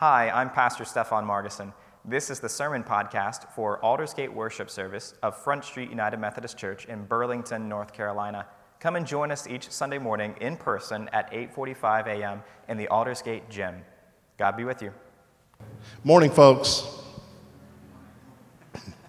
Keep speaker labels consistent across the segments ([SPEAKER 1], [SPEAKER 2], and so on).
[SPEAKER 1] Hi, I'm Pastor Stefan Margison. This is the sermon podcast for Aldersgate Worship Service of Front Street United Methodist Church in Burlington, North Carolina. Come and join us each Sunday morning in person at 8:45 a.m. in the Aldersgate Gym. God be with you.
[SPEAKER 2] Morning, folks.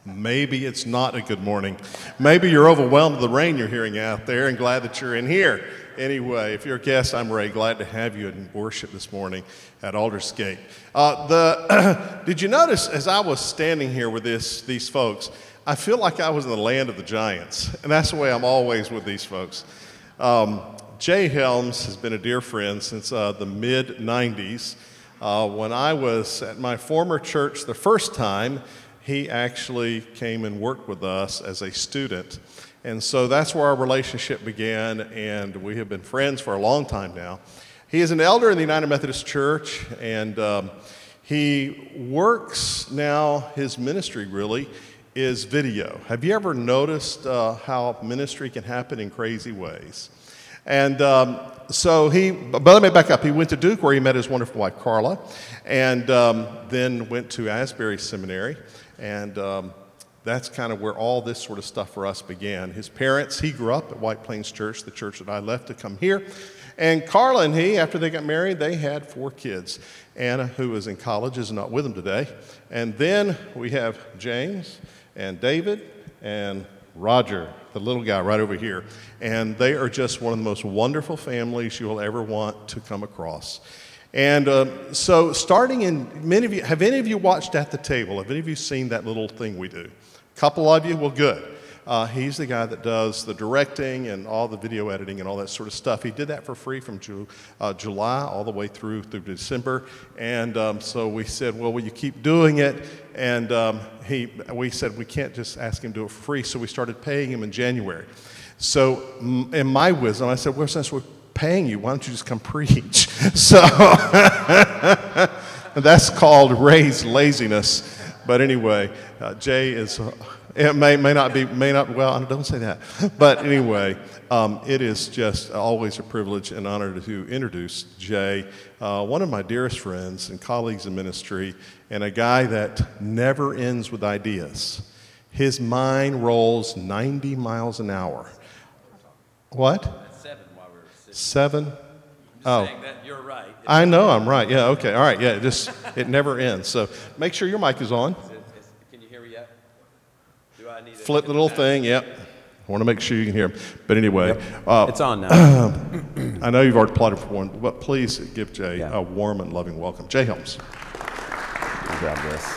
[SPEAKER 2] Maybe it's not a good morning. Maybe you're overwhelmed with the rain you're hearing out there and glad that you're in here. Anyway, if you're a guest, I'm Ray. Glad to have you in worship this morning at Aldersgate. Uh, the, did you notice as I was standing here with this, these folks, I feel like I was in the land of the giants. And that's the way I'm always with these folks. Um, Jay Helms has been a dear friend since uh, the mid 90s. Uh, when I was at my former church the first time, he actually came and worked with us as a student. And so that's where our relationship began, and we have been friends for a long time now. He is an elder in the United Methodist Church, and um, he works now, his ministry really is video. Have you ever noticed uh, how ministry can happen in crazy ways? And um, so he, but let me back up. He went to Duke where he met his wonderful wife, Carla, and um, then went to Asbury Seminary. And um, that's kind of where all this sort of stuff for us began. His parents, he grew up at White Plains Church, the church that I left to come here. And Carla and he, after they got married, they had four kids. Anna, who is in college, is not with them today. And then we have James and David and Roger, the little guy right over here. And they are just one of the most wonderful families you'll ever want to come across. And uh, so, starting in many of you, have any of you watched at the table? Have any of you seen that little thing we do? A couple of you? Well, good. Uh, he's the guy that does the directing and all the video editing and all that sort of stuff. He did that for free from Ju- uh, July all the way through through December. And um, so we said, well, will you keep doing it? And um, he, we said we can't just ask him to do it for free. So we started paying him in January. So in my wisdom, I said, well, since we're paying you. Why don't you just come preach? So that's called raised laziness. But anyway, uh, Jay is, uh, it may, may not be, may not, well, don't say that. But anyway, um, it is just always a privilege and honor to introduce Jay, uh, one of my dearest friends and colleagues in ministry, and a guy that never ends with ideas. His mind rolls 90 miles an hour. What? Seven?
[SPEAKER 3] Oh. you're right.
[SPEAKER 2] I know I'm right. Yeah, okay. All right. Yeah, it just, it never ends. So make sure your mic is on.
[SPEAKER 3] Is it, is, can you hear me yet? Do I need
[SPEAKER 2] Flip the little thing. Yep. I want to make sure you can hear him. But anyway, yep.
[SPEAKER 3] uh, it's on now.
[SPEAKER 2] I know you've already plotted for one, but please give Jay yeah. a warm and loving welcome. Jay Helms.
[SPEAKER 3] grab this.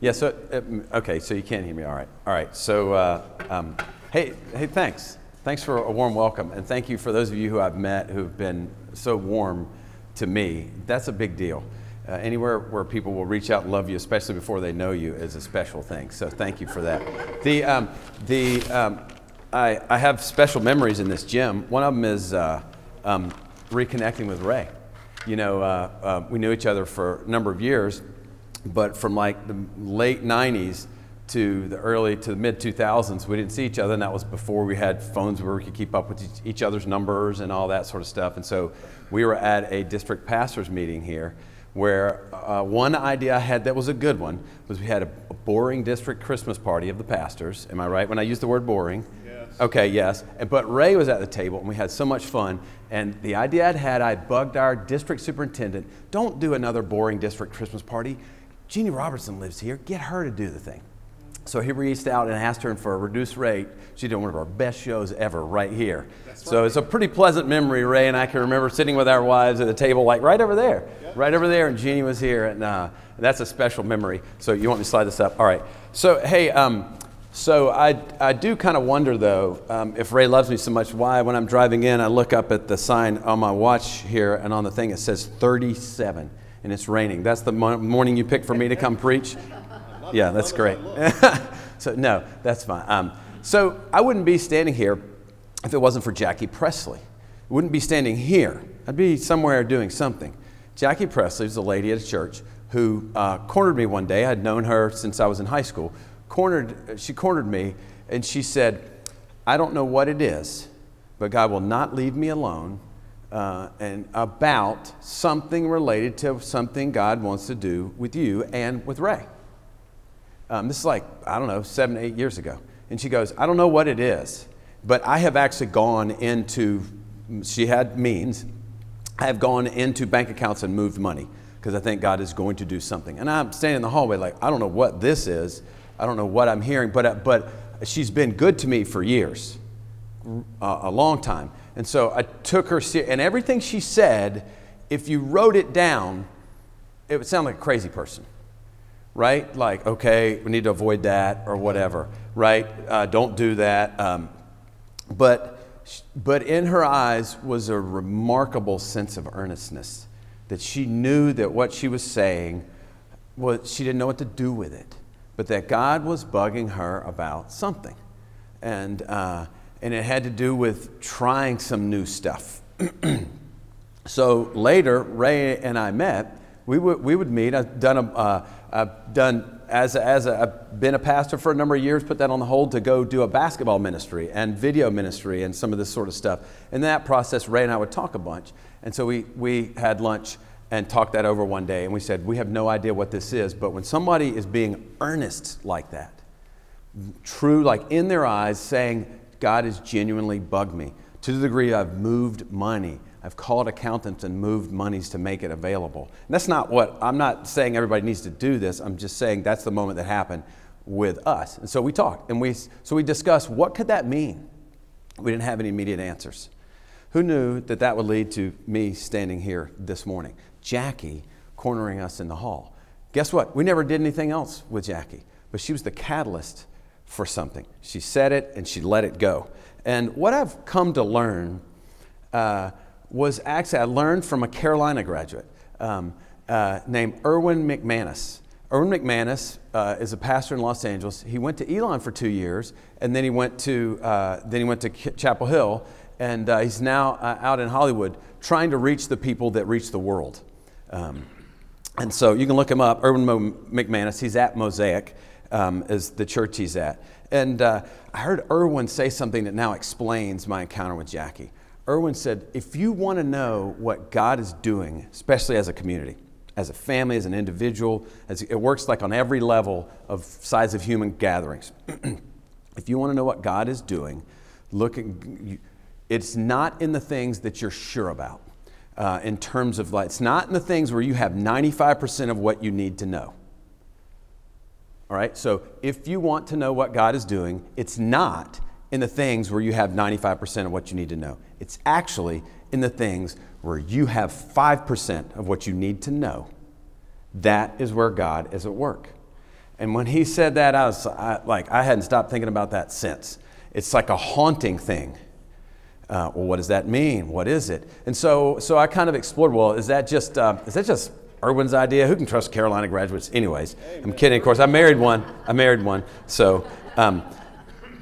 [SPEAKER 3] Yeah, so, uh, okay, so you can't hear me. All right. All right. So, uh, um, hey, hey, thanks. Thanks for a warm welcome, and thank you for those of you who I've met who've been so warm to me. That's a big deal. Uh, anywhere where people will reach out and love you, especially before they know you, is a special thing. So thank you for that. The, um, the, um, I, I have special memories in this gym. One of them is uh, um, reconnecting with Ray. You know, uh, uh we knew each other for a number of years, but from like the late 90s to the early to the mid 2000s, we didn't see each other, and that was before we had phones where we could keep up with each other's numbers and all that sort of stuff. And so we were at a district pastors meeting here where uh, one idea I had that was a good one was we had a, a, boring district Christmas party of the pastors. Am I right when I use the word boring?
[SPEAKER 2] Yes.
[SPEAKER 3] Okay, yes. But Ray was at the table and we had so much fun. And the idea I'd had, I bugged our district superintendent don't do another boring district Christmas party. Jeanne Robertson lives here, get her to do the thing. So he reached out and asked her for a reduced rate. She did one of our best shows ever right here. That's so right. it's a pretty pleasant memory, Ray and I can remember sitting with our wives at the table, like right over there, yep. right over there, and Jeanne was here, and uh, that's a special memory. So you want me to slide this up? All right. So hey, um, so I, I do kind of wonder though um, if Ray loves me so much, why when I'm driving in I look up at the sign on my watch here and on the thing it says 37 and it's raining. That's the morning you picked for me to come preach yeah, that's great. so, no, that's fine. Um, so, I wouldn't be standing here if it wasn't for Jackie Presley. I wouldn't be standing here. I'd be somewhere doing something. Jackie Presley was a lady at a church who uh, cornered me one day. I'd known her since I was in high school. Cornered, she cornered me and she said, I don't know what it is, but God will not leave me alone uh, and about something related to something God wants to do with you and with Ray. Um, this is like, I don't know, seven, eight years ago. And she goes, I don't know what it is, but I have actually gone into, she had means, I have gone into bank accounts and moved money because I think God is going to do something. And I'm standing in the hallway like, I don't know what this is. I don't know what I'm hearing, but, uh, but she's been good to me for years, a long time. And so I took her, and everything she said, if you wrote it down, it would sound like a crazy person, right? Like, okay, we need to avoid that or whatever, right? Uh, don't do that. Um, but, but in her eyes was a remarkable sense of earnestness that she knew that what she was saying was she didn't know what to do with it, but that God was bugging her about something. And, uh, and it had to do with trying some new stuff. so later, Ray and I met. We would, we would meet. I've done, a, uh, I've done as a, as a, I've been a pastor for a number of years, put that on the hold to go do a basketball ministry and video ministry and some of this sort of stuff. In that process, Ray and I would talk a bunch. And so we, we had lunch and talked that over one day. And we said, We have no idea what this is, but when somebody is being earnest like that, true, like in their eyes, saying, God has genuinely bugged me to the degree I've moved money. I've called accountants and moved monies to make it available. And that's not what I'm not saying everybody needs to do this. I'm just saying that's the moment that happened with us. And so we talked and we so we discussed what could that mean? We didn't have any immediate answers. Who knew that that would lead to me standing here this morning? Jackie cornering us in the hall. Guess what? We never did anything else with Jackie, but she was the catalyst for something. She said it and she let it go. And what I've come to learn uh, was actually, I learned from a Carolina graduate um, uh, named Erwin McManus. Erwin McManus uh, is a pastor in Los Angeles. He went to Elon for two years, and then he went to, uh, then he went to Chapel Hill, and uh, he's now uh, out in Hollywood trying to reach the people that reach the world. Um, and so you can look him up, Erwin McManus. He's at Mosaic um, is the church he's at. And uh, I heard Erwin say something that now explains my encounter with Jackie. Erwin said, If you want to know what God is doing, especially as a community, as a family, as an individual, as it works like on every level of size of human gatherings. if you want to know what God is doing, look at it's not in the things that you're sure about. Uh, in terms of like, it's not in the things where you have 95% of what you need to know. All right? So if you want to know what God is doing, it's not in the things where you have 95% of what you need to know. It's actually in the things where you have 5% of what you need to know. That is where God is at work. And when he said that, I was I, like, I hadn't stopped thinking about that since. It's like a haunting thing. Uh, well, what does that mean? What is it? And so, so I kind of explored. Well, is that just uh, is that just Erwin's idea. Who can trust Carolina graduates? Anyways, I'm kidding. Of course, I married one. I married one. So, um,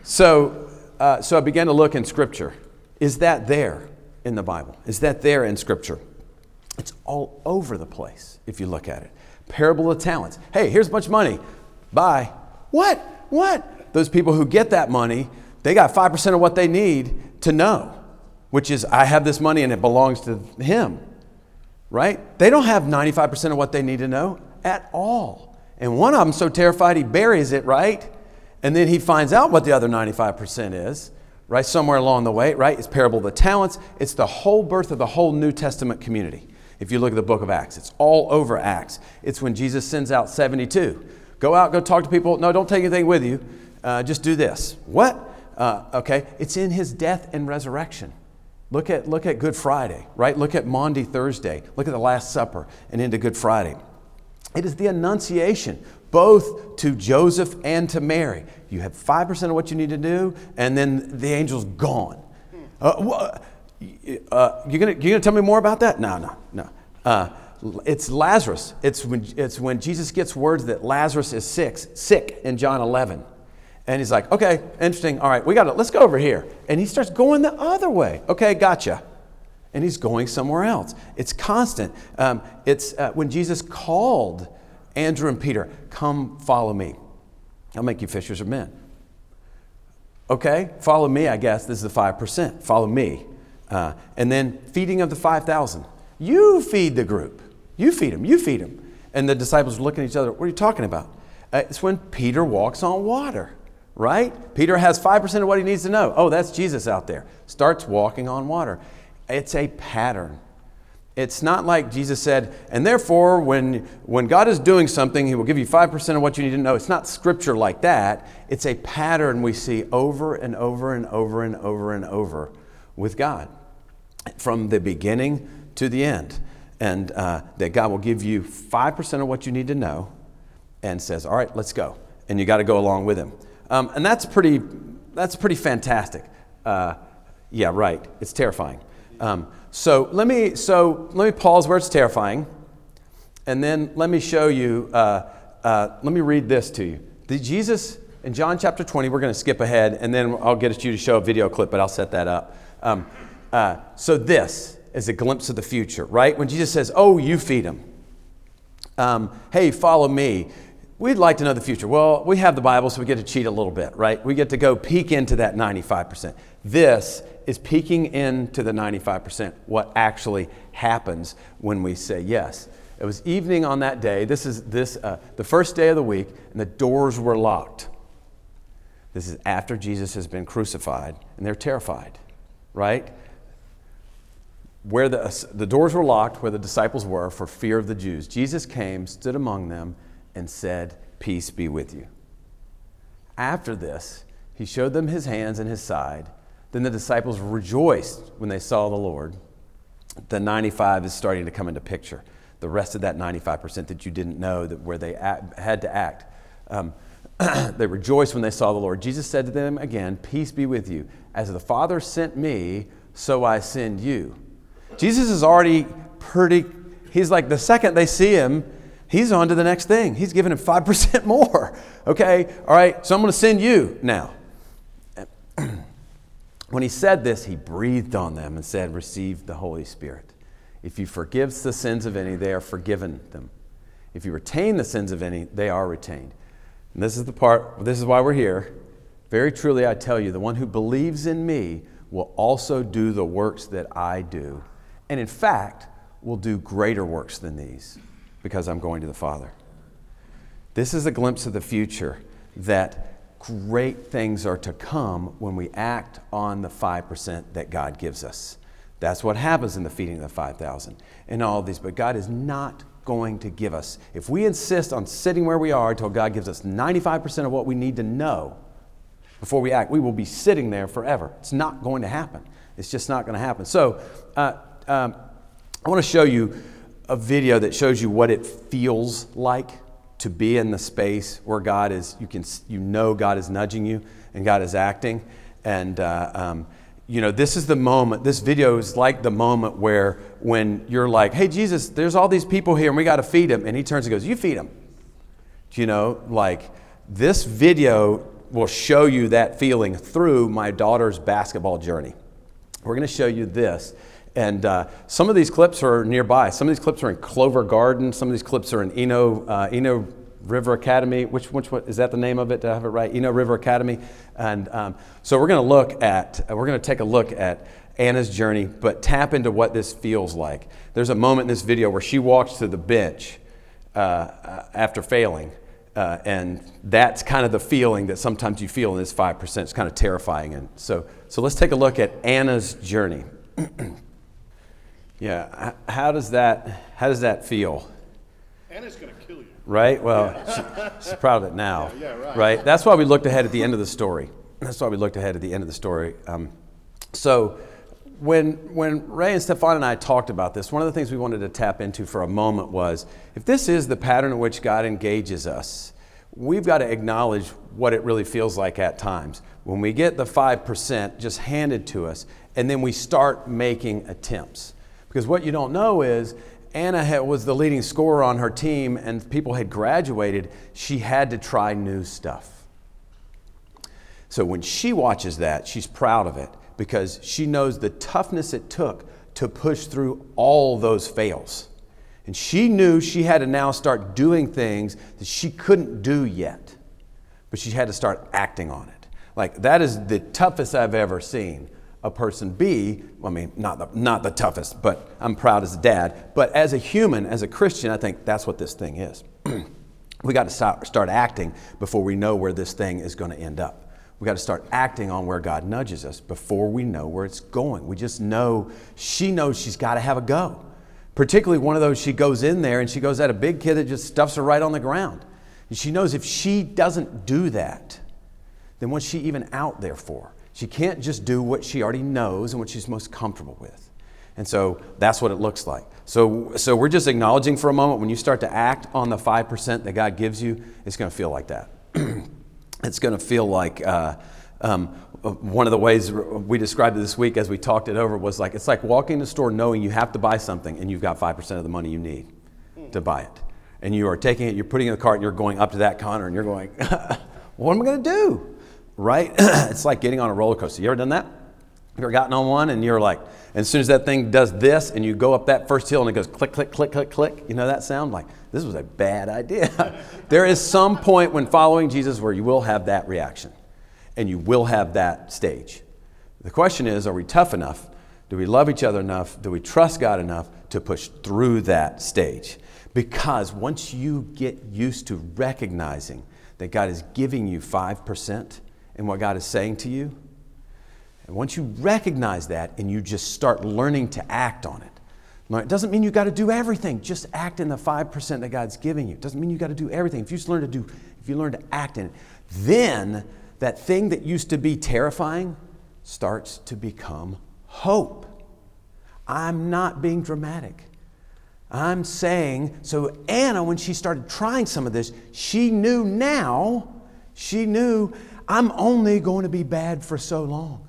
[SPEAKER 3] so, uh, so I began to look in Scripture. Is that there in the Bible? Is that there in Scripture? It's all over the place if you look at it. Parable of talents. Hey, here's a bunch of money. Bye. What? What? Those people who get that money, they got 5% of what they need to know, which is I have this money and it belongs to him right? They don't have 95% of what they need to know at all. And one of them so terrified he buries it, right? And then he finds out what the other 95% is, right? Somewhere along the way, right? It's parable of the talents. It's the whole birth of the whole New Testament community. If you look at the book of Acts, it's all over Acts. It's when Jesus sends out 72. Go out, go talk to people. No, don't take anything with you. Uh, just do this. What? Uh, okay, it's in his death and resurrection. Look at, look at Good Friday, right? Look at Maundy Thursday. Look at the Last Supper and into Good Friday. It is the Annunciation, both to Joseph and to Mary. You have 5% of what you need to do, and then the angel's gone. Uh, uh, you're going gonna tell me more about that? No, no, no. Uh, it's Lazarus. It's when, it's when Jesus gets words that Lazarus is sick, sick in John 11. And he's like, okay, interesting. All right, we got it. Let's go over here. And he starts going the other way. Okay, gotcha. And he's going somewhere else. It's constant. Um, it's uh, when Jesus called Andrew and Peter, come follow me. I'll make you fishers of men. Okay, follow me, I guess. This is the 5%. Follow me. Uh, and then feeding of the 5,000. You feed the group. You feed them. You feed them. And the disciples are looking at each other. What are you talking about? Uh, it's when Peter walks on water, right? Peter has 5% of what he needs to know. Oh, that's Jesus out there. Starts walking on water. It's a pattern. It's not like Jesus said, and therefore, when, when God is doing something, He will give you 5% of what you need to know. It's not scripture like that. It's a pattern we see over and over and over and over and over with God from the beginning to the end. And uh, that God will give you 5% of what you need to know and says, all right, let's go. And you got to go along with Him. Um, and that's pretty, that's pretty fantastic. Uh, yeah, right. It's terrifying. Um, so let me so let me pause where it's terrifying, and then let me show you. Uh, uh, let me read this to you. The Jesus in John chapter 20. We're going to skip ahead, and then I'll get you to show a video clip, but I'll set that up. Um, uh, so this is a glimpse of the future, right? When Jesus says, "Oh, you feed them," um, "Hey, follow me." We'd like to know the future. Well, we have the Bible, so we get to cheat a little bit, right? We get to go peek into that 95%. This is peeking into the 95%, what actually happens when we say yes. It was evening on that day. This is this, uh, the first day of the week, and the doors were locked. This is after Jesus has been crucified, and they're terrified, right? Where the, the doors were locked, where the disciples were, for fear of the Jews, Jesus came, stood among them, and said, Peace be with you. After this, he showed them his hands and his side. Then the disciples rejoiced when they saw the Lord. The 95 is starting to come into picture. The rest of that 95% that you didn't know that where they act, had to act. Um, they rejoiced when they saw the Lord. Jesus said to them again, Peace be with you. As the Father sent me, so I send you. Jesus is already pretty, he's like, the second they see him, he's on to the next thing. He's giving him 5% more. Okay, all right, so I'm going to send you now. When he said this, he breathed on them and said, Receive the Holy Spirit. If you forgive the sins of any, they are forgiven them. If you retain the sins of any, they are retained. And this is the part, this is why we're here. Very truly, I tell you, the one who believes in me will also do the works that I do. And in fact, will do greater works than these because I'm going to the Father. This is a glimpse of the future that great things are to come when we act on the 5% that God gives us. That's what happens in the feeding of the 5,000 and all of these. But God is not going to give us, if we insist on sitting where we are until God gives us 95% of what we need to know before we act, we will be sitting there forever. It's not going to happen. It's just not going to happen. So, uh, um, I want to show you a video that shows you what it feels like to be in the space where God is, you can, you know God is nudging you and God is acting. And, uh, um, you know, this is the moment, this video is like the moment where when you're like, hey, Jesus, there's all these people here and we got to feed them. And he turns and goes, you feed them. You know, like this video will show you that feeling through my daughter's basketball journey. We're going to show you this. And uh, some of these clips are nearby. Some of these clips are in Clover Garden. Some of these clips are in Eno, uh, Eno River Academy. Which, which is that the name of it? Do I have it right? Eno River Academy. And um, so we're going to look at, we're going to take a look at Anna's journey, but tap into what this feels like. There's a moment in this video where she walks to the bench uh, uh after failing. Uh, and that's kind of the feeling that sometimes you feel in this 5%. It's kind of terrifying. And so, so let's take a look at Anna's journey. Yeah. How does that, how does that feel?
[SPEAKER 2] Anna's going to kill you.
[SPEAKER 3] Right? Well, she, she's proud of it now.
[SPEAKER 2] Yeah, yeah, right.
[SPEAKER 3] right. That's why we looked ahead at the end of the story. That's why we looked ahead at the end of the story. Um, so, when, when Ray and Stefan and I talked about this, one of the things we wanted to tap into for a moment was if this is the pattern in which God engages us, we've got to acknowledge what it really feels like at times. When we get the 5% just handed to us, and then we start making attempts. Because what you don't know is Anna had, was the leading scorer on her team and people had graduated. She had to try new stuff. So when she watches that, she's proud of it because she knows the toughness it took to push through all those fails. And she knew she had to now start doing things that she couldn't do yet, but she had to start acting on it. Like, that is the toughest I've ever seen a person be, I mean, not the, not the toughest, but I'm proud as a dad. But as a human, as a Christian, I think that's what this thing is. we got to start, start acting before we know where this thing is going to end up. We got to start acting on where God nudges us before we know where it's going. We just know she knows she's got to have a go. Particularly one of those she goes in there and she goes at a big kid that just stuffs her right on the ground. And she knows if she doesn't do that, then what's she even out there for? She can't just do what she already knows and what she's most comfortable with. And so that's what it looks like. So, so we're just acknowledging for a moment when you start to act on the 5% that God gives you, it's going to feel like that. it's going to feel like uh, um, one of the ways we described it this week as we talked it over was like it's like walking in the store knowing you have to buy something and you've got 5% of the money you need to buy it. And you are taking it, you're putting it in the cart, and you're going up to that counter and you're going, what am I going to do? Right? it's like getting on a roller coaster. You ever done that? You ever gotten on one and you're like, as soon as that thing does this and you go up that first hill and it goes click, click, click, click, click, you know that sound? Like, this was a bad idea. there is some point when following Jesus where you will have that reaction and you will have that stage. The question is are we tough enough? Do we love each other enough? Do we trust God enough to push through that stage? Because once you get used to recognizing that God is giving you 5% in what God is saying to you, and once you recognize that and you just start learning to act on it, it doesn't mean you got to do everything. Just act in the 5% that God's giving you. It doesn't mean you got to do everything. If you just learn to do, if you learn to act in it, then that thing that used to be terrifying starts to become hope. I'm not being dramatic. I'm saying, so Anna, when she started trying some of this, she knew now, she knew I'm only going to be bad for so long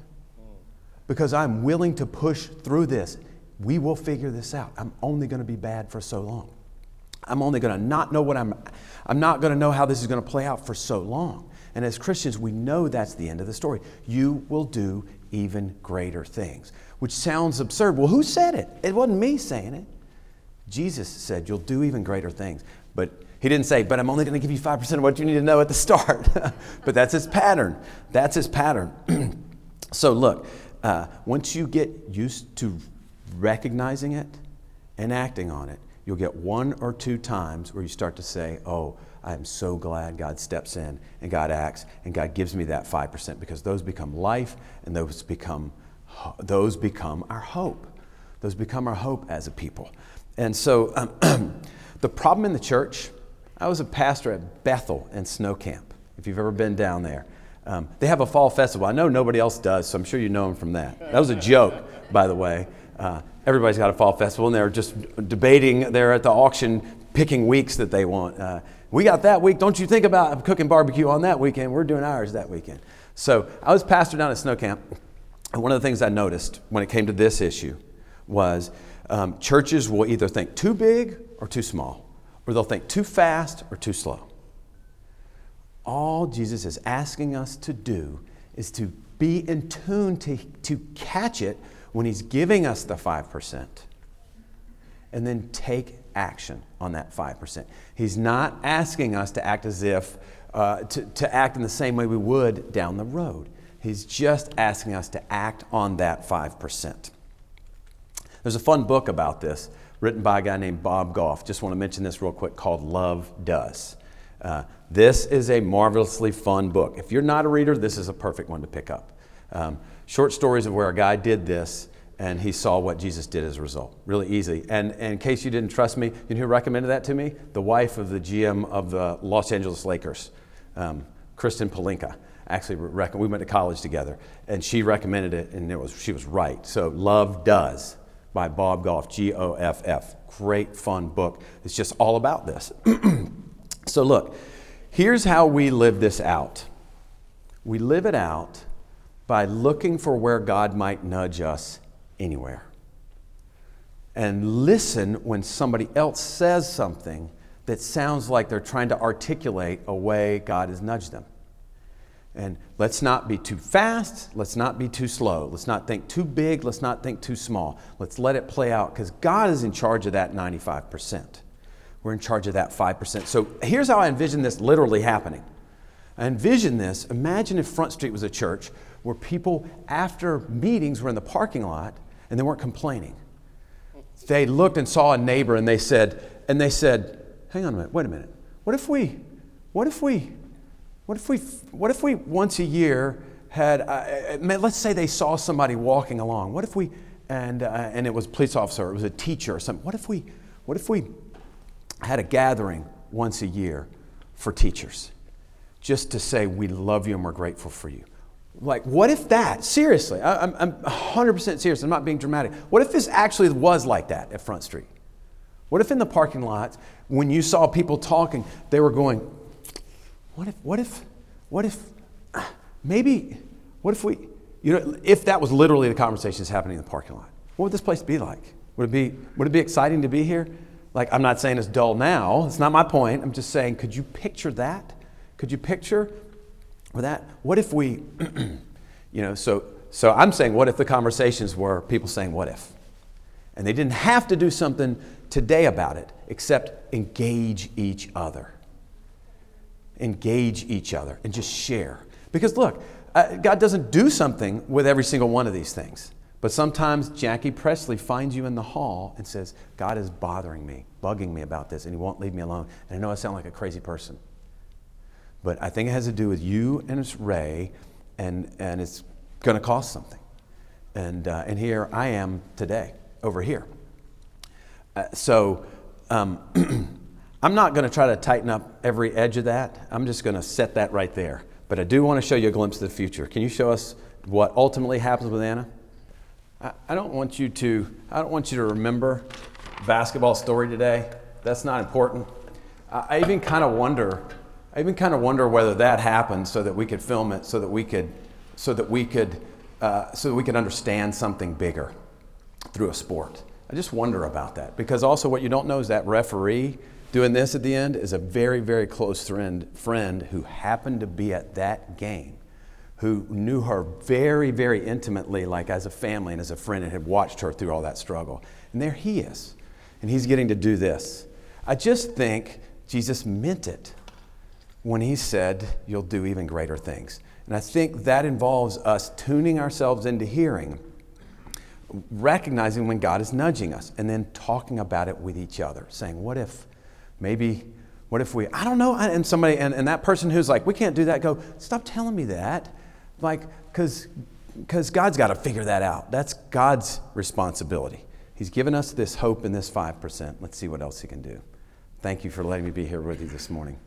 [SPEAKER 3] because I'm willing to push through this. We will figure this out. I'm only going to be bad for so long. I'm only going to not know what I'm, I'm not going to know how this is going to play out for so long. And as Christians, we know that's the end of the story. You will do even greater things, which sounds absurd. Well, who said it? It wasn't me saying it. Jesus said, You'll do even greater things. But he didn't say, But I'm only going to give you 5% of what you need to know at the start. but that's his pattern. That's his pattern. so, look, uh, once you get used to recognizing it and acting on it, you'll get one or two times where you start to say, Oh, I am so glad God steps in and God acts and God gives me that 5% because those become life and those become, those become our hope. Those become our hope as a people. And so um, the problem in the church, I was a pastor at Bethel in Snow Camp, if you've ever been down there. Um, they have a fall festival. I know nobody else does, so I'm sure you know them from that. That was a joke, by the way. Uh, everybody's got a fall festival, and they're just debating. They're at the auction picking weeks that they want. Uh, we got that week. Don't you think about cooking barbecue on that weekend? We're doing ours that weekend. So I was pastor down at Snow Camp, and one of the things I noticed when it came to this issue was um, churches will either think too big or too small, or they'll think too fast or too slow. All Jesus is asking us to do is to be in tune to, to catch it when He's giving us the 5% and then take action on that 5%. He's not asking us to act as if, uh, to, to act in the same way we would down the road. He's just asking us to act on that 5%. There's a fun book about this written by a guy named Bob Goff. Just want to mention this real quick called Love Does. Uh, this is a marvelously fun book. If you're not a reader, this is a perfect one to pick up. Um, short stories of where a guy did this and he saw what Jesus did as a result. Really easy. And, and in case you didn't trust me, you know who recommended that to me? The wife of the GM of the Los Angeles Lakers, um, Kristen Pelinka. Actually, we went to college together, and she recommended it, and it was, she was right. So, Love Does by Bob Goff, G O F F. Great, fun book. It's just all about this. so, look, here's how we live this out we live it out by looking for where God might nudge us anywhere. And listen when somebody else says something that sounds like they're trying to articulate a way God has nudged them. And let's not be too fast. Let's not be too slow. Let's not think too big. Let's not think too small. Let's let it play out because God is in charge of that 95%. We're in charge of that 5%. So here's how I envision this literally happening. I envision this. Imagine if Front Street was a church where people, after meetings, were in the parking lot and they weren't complaining. They looked and saw a neighbor and they said, and they said, hang on a minute, wait a minute. What if we, what if we, what if we, what if we once a year had, uh, uh let's say they saw somebody walking along. What if we, and, uh, and it was a police officer, it was a teacher or something. What if we, what if we had a gathering once a year for teachers just to say we love you and we're grateful for you? Like, what if that, seriously, I, I'm, I'm 100% serious, I'm not being dramatic. What if this actually was like that at Front Street? What if in the parking lot, when you saw people talking, they were going, what if, what if, what if, maybe, what if we, you know, if that was literally the conversations happening in the parking lot, what would this place be like? Would it be, would it be exciting to be here? Like, I'm not saying it's dull now. It's not my point. I'm just saying, could you picture that? Could you picture that? What if we, you know, so, so I'm saying, what if the conversations were people saying, what if? And they didn't have to do something today about it except engage each other. Engage each other and just share. Because look, uh, God doesn't do something with every single one of these things. But sometimes Jackie Presley finds you in the hall and says, God is bothering me, bugging me about this, and He won't leave me alone. And I know I sound like a crazy person. But I think it has to do with you and it's Ray, and, and it's going to cost something. And, uh, and here I am today, over here. Uh, so um, I'm not going to try to tighten up every edge of that. I'm just going to set that right there. But I do want to show you a glimpse of the future. Can you show us what ultimately happens with Anna? I, I don't want you to. I don't want you to remember basketball story today. That's not important. I, I even kind of wonder. I even kind of wonder whether that happened so that we could film it, so that we could, so that we could, uh, so that we could understand something bigger through a sport. I just wonder about that because also what you don't know is that referee doing this at the end is a very, very close friend, friend who happened to be at that game, who knew her very, very intimately, like as a family and as a friend, and had watched her through all that struggle. And there he is, and he's getting to do this. I just think Jesus meant it when he said, You'll do even greater things. And I think that involves us tuning ourselves into hearing recognizing when God is nudging us and then talking about it with each other, saying, What if maybe, what if we, I don't know, and somebody, and, and that person who's like, We can't do that, go, Stop telling me that. Like, because because God's got to figure that out. That's God's responsibility. He's given us this hope in this 5%. Let's see what else He can do. Thank you for letting me be here with you this morning.